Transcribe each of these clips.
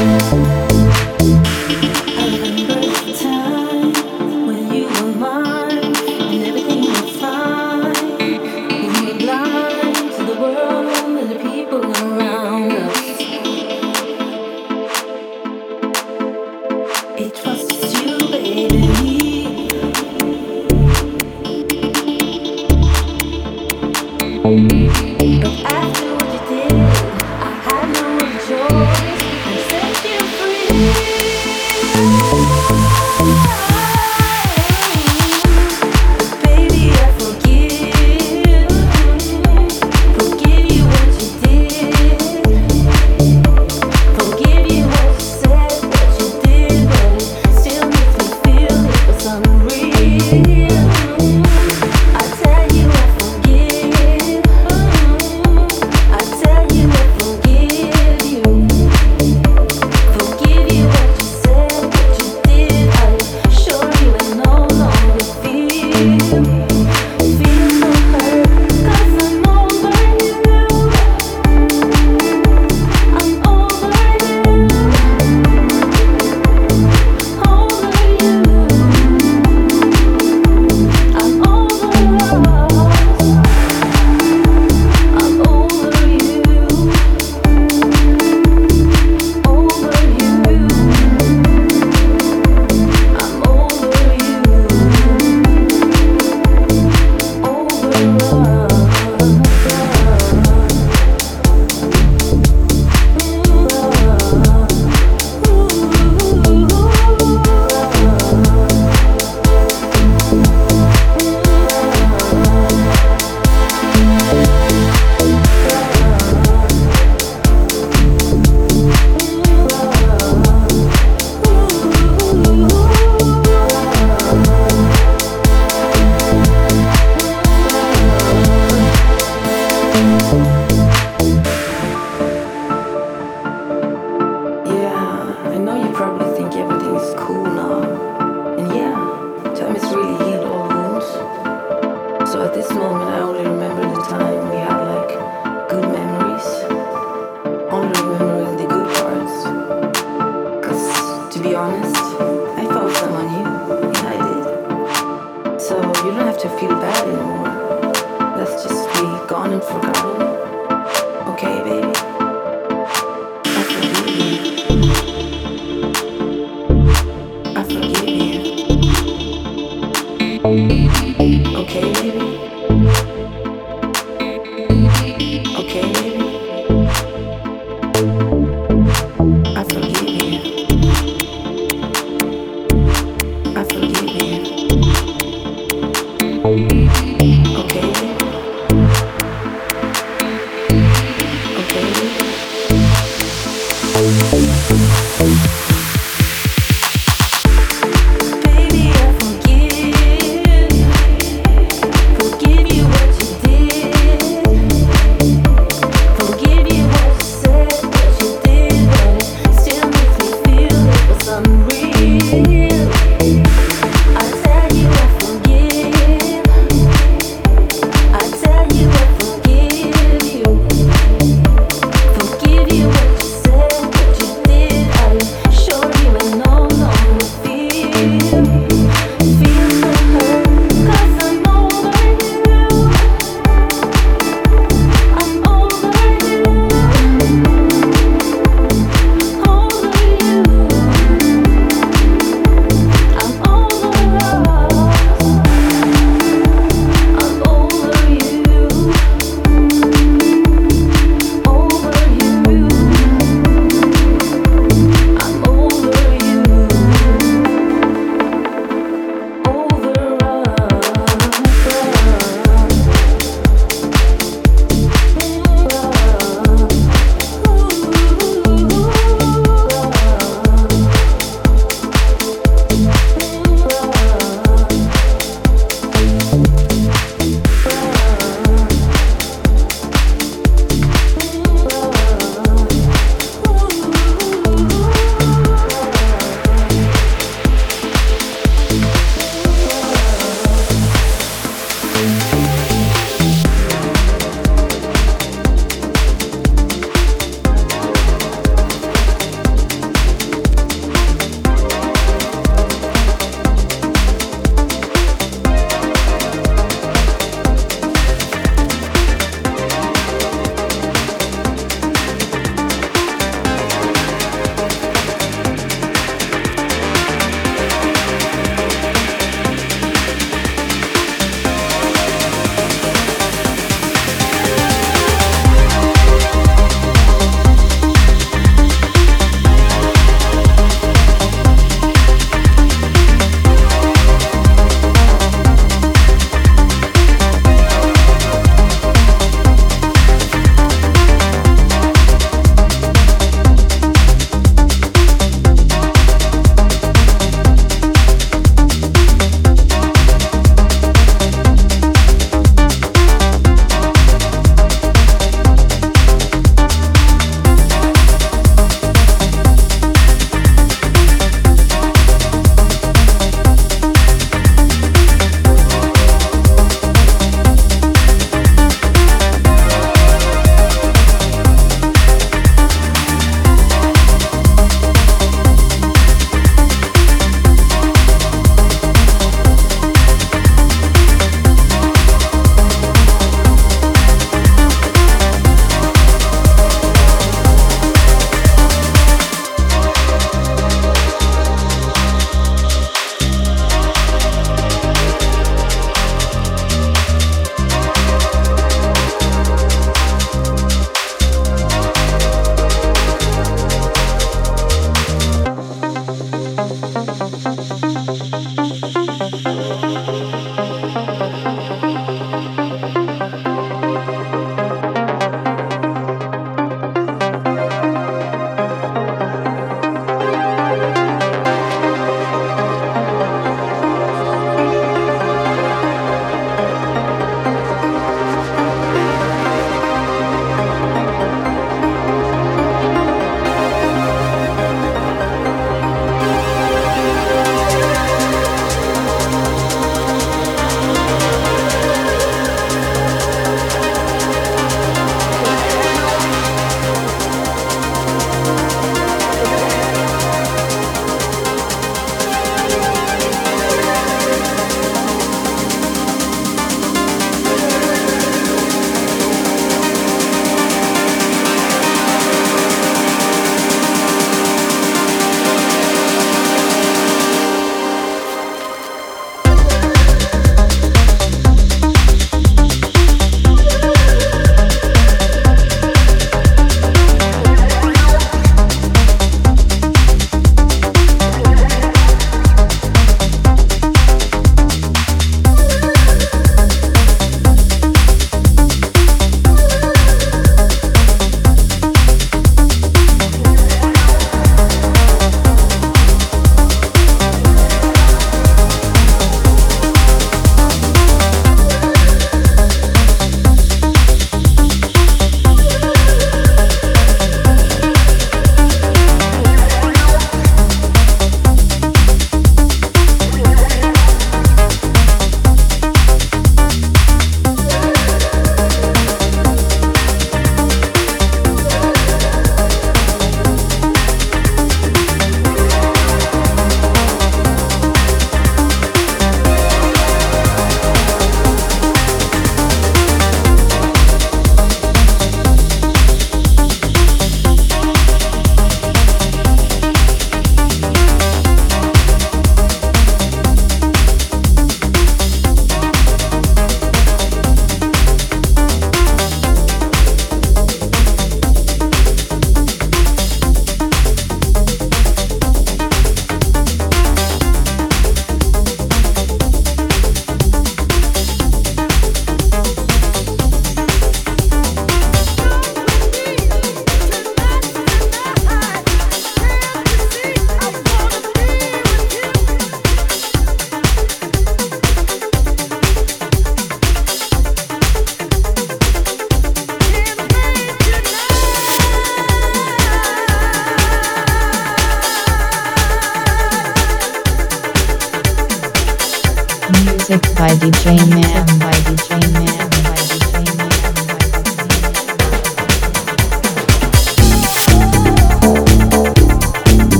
Thank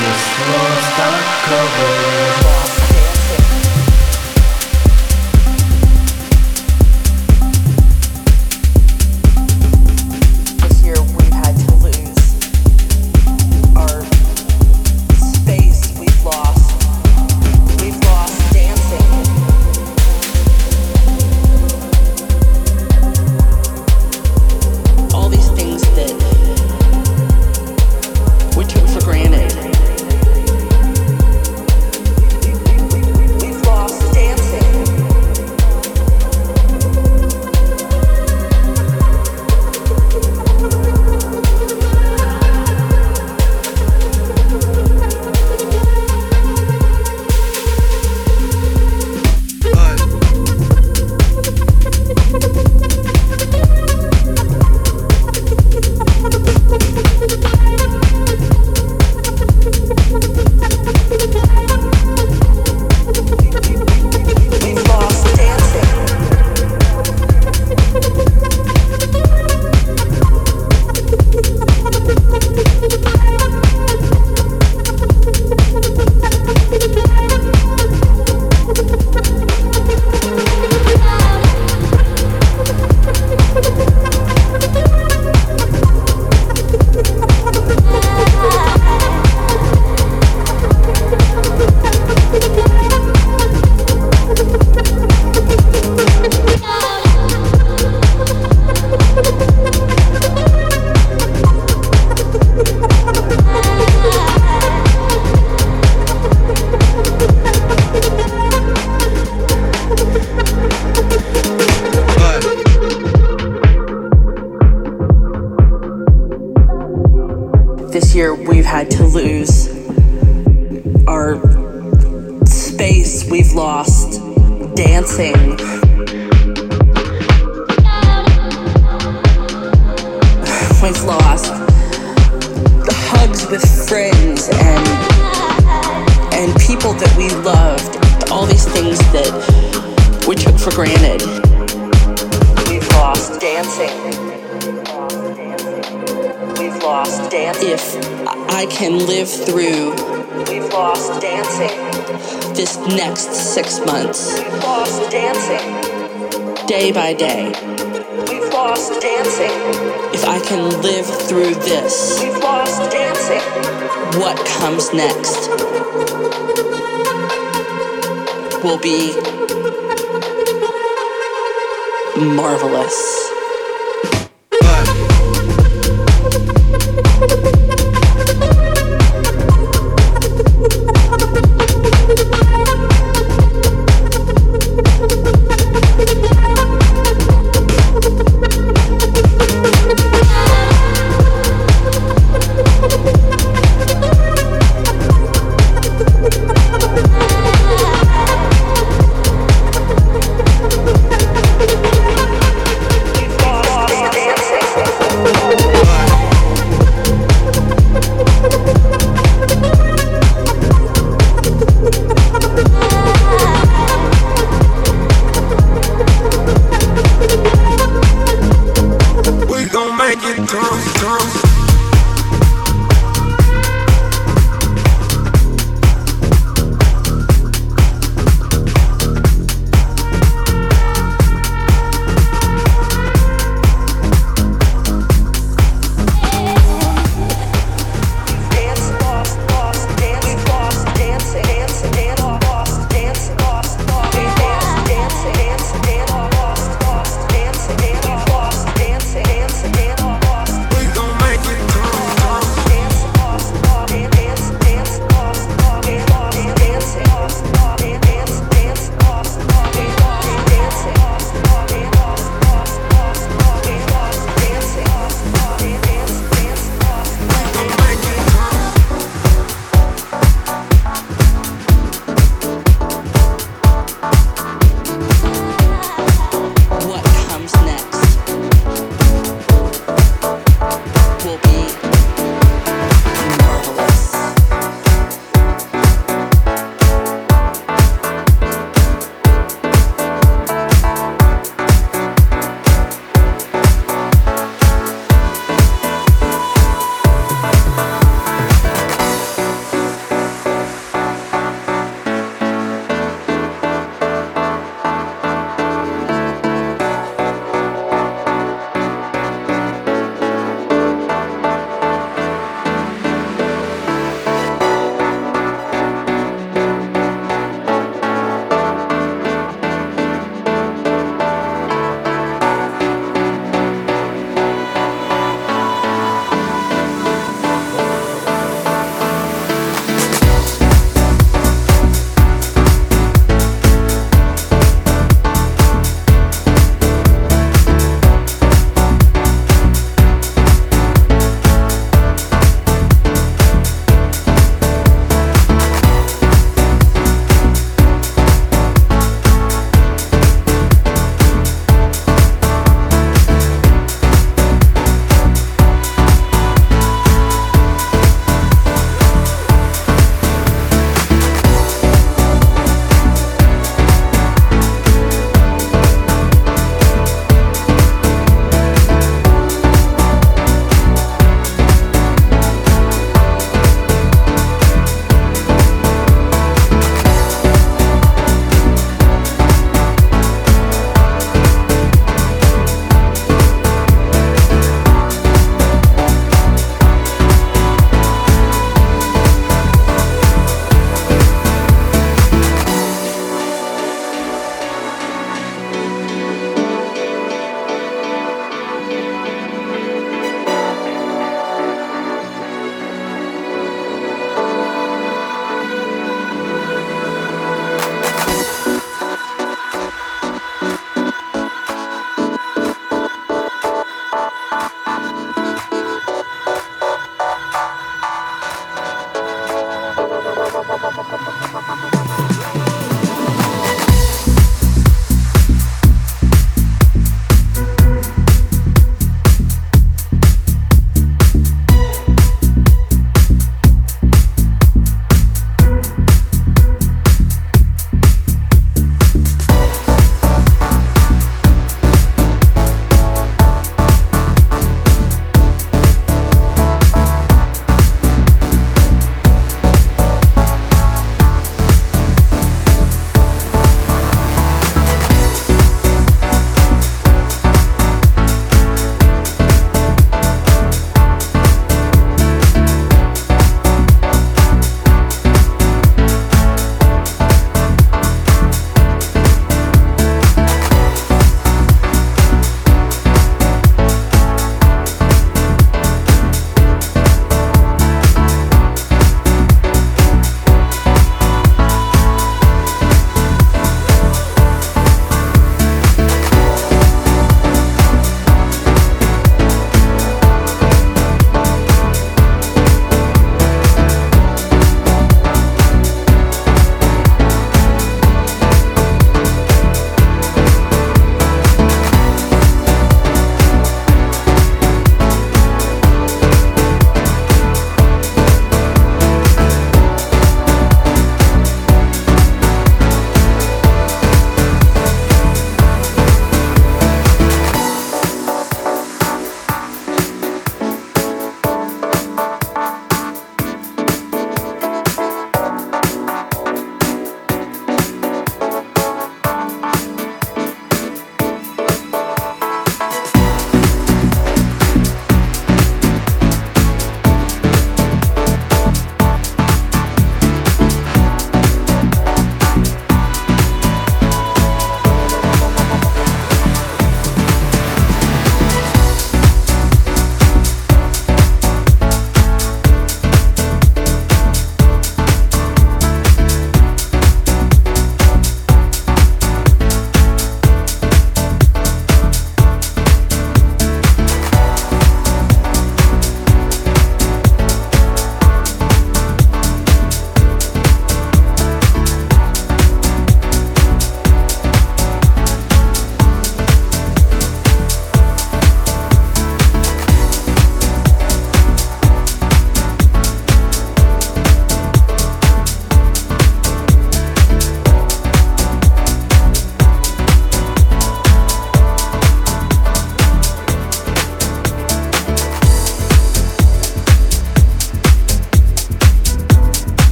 jest most takowy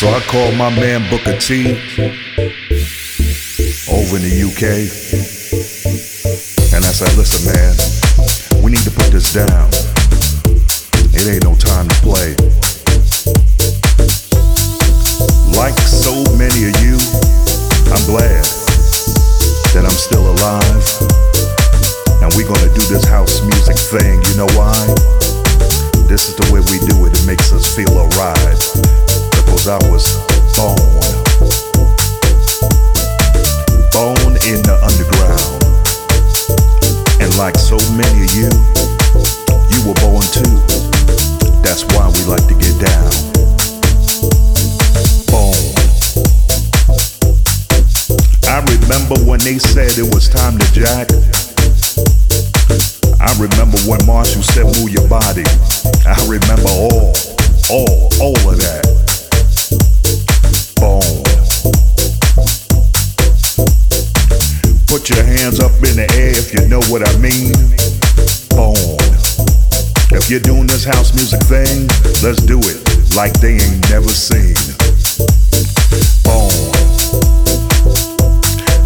So I called my man Booker T over in the UK. And I said, listen, man, we need to put this down. It ain't no time to play. Like so many of you, I'm glad I was born. what I mean? Born. If you're doing this house music thing, let's do it like they ain't never seen. Born.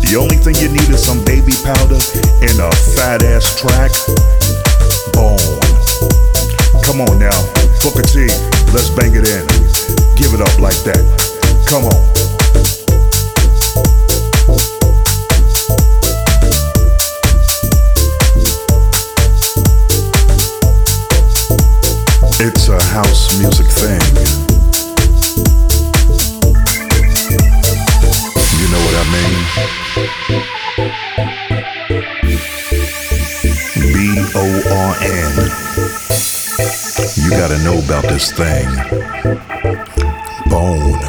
The only thing you need is some baby powder and a fat ass track. Born. Come on now, Booker T, let's bang it in. Give it up like that. Come on. It's a house music thing. You know what I mean? B O R N. You gotta know about this thing. Bone.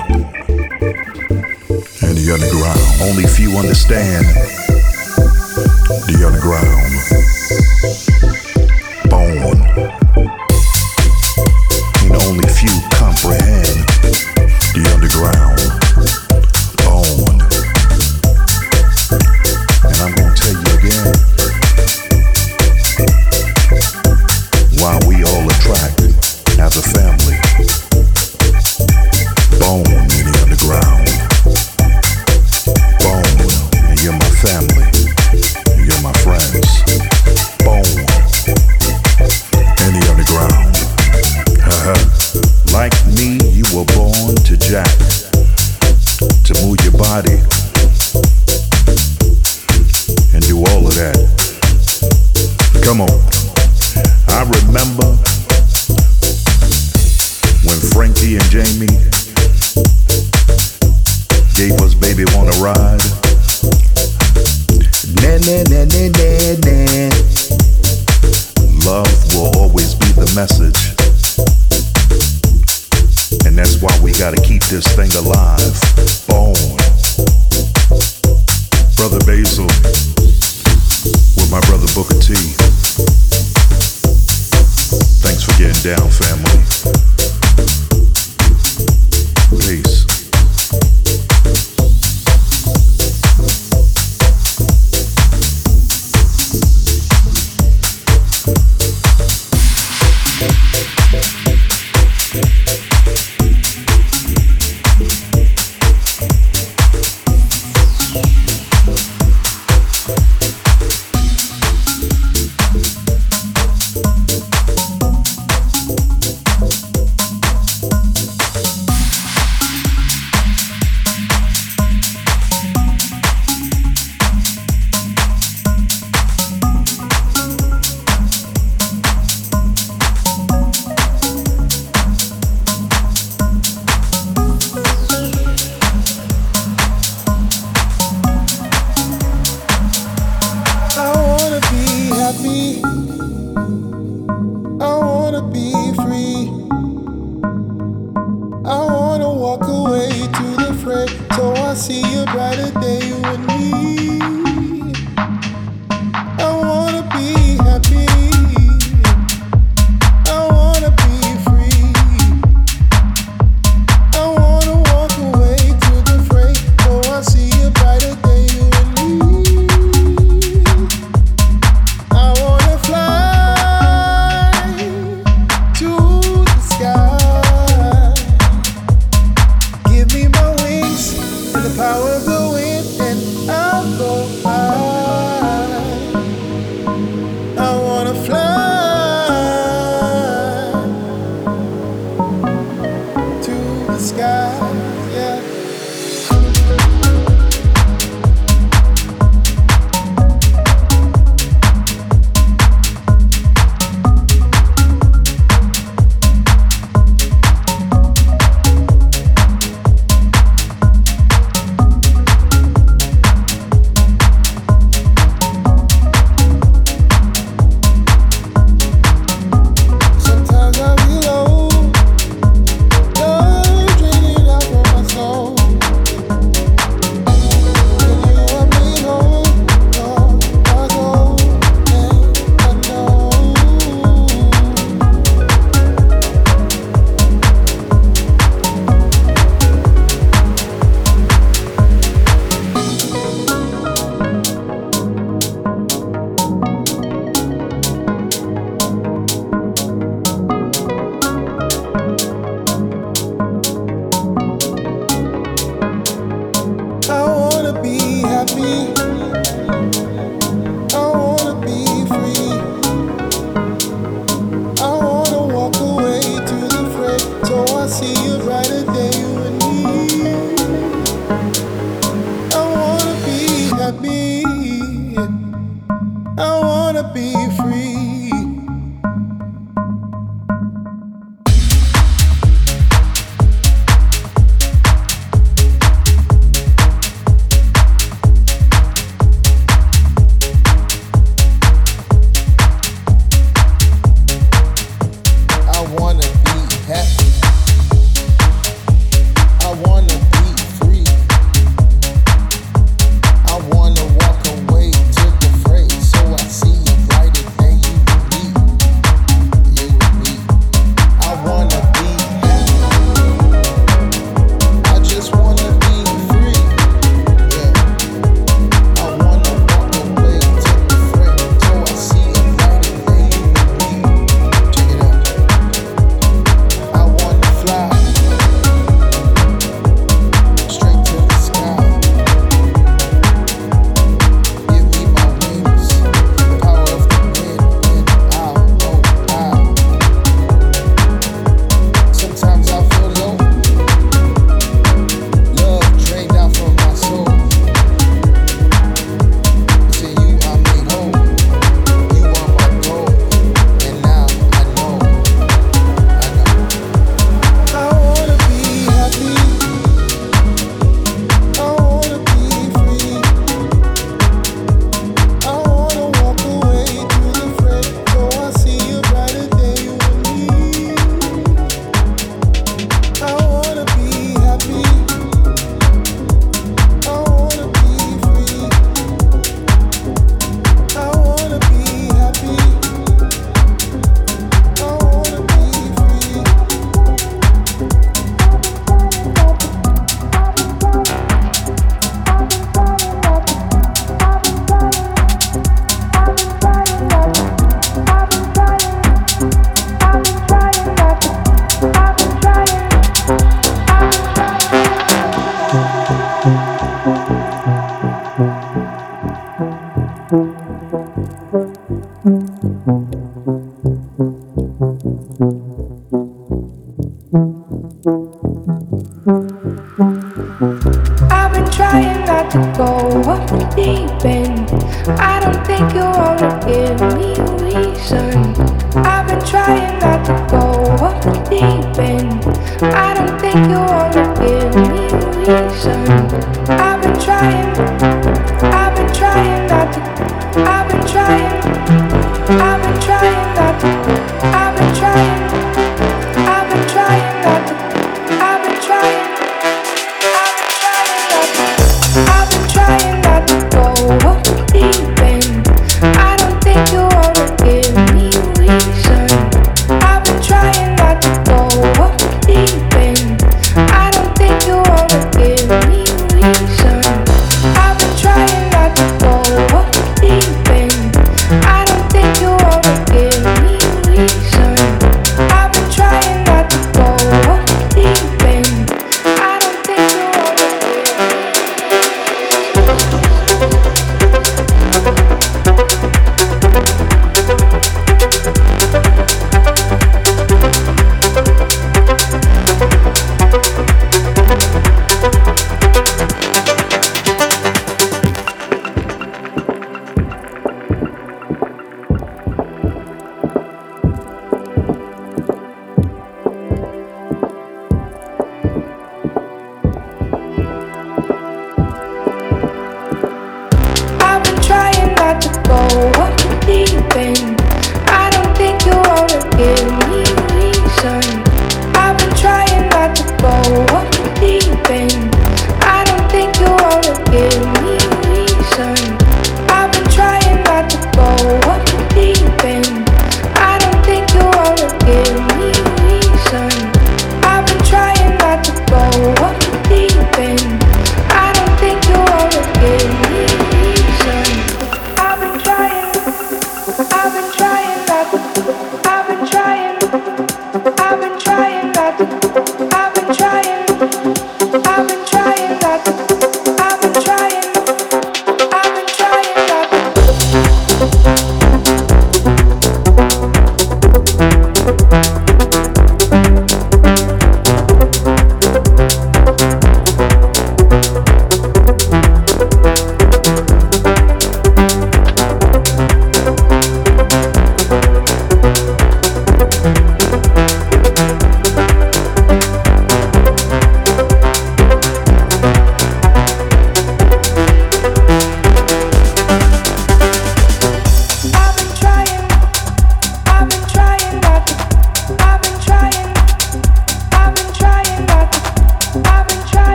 And the underground. Only few understand the underground.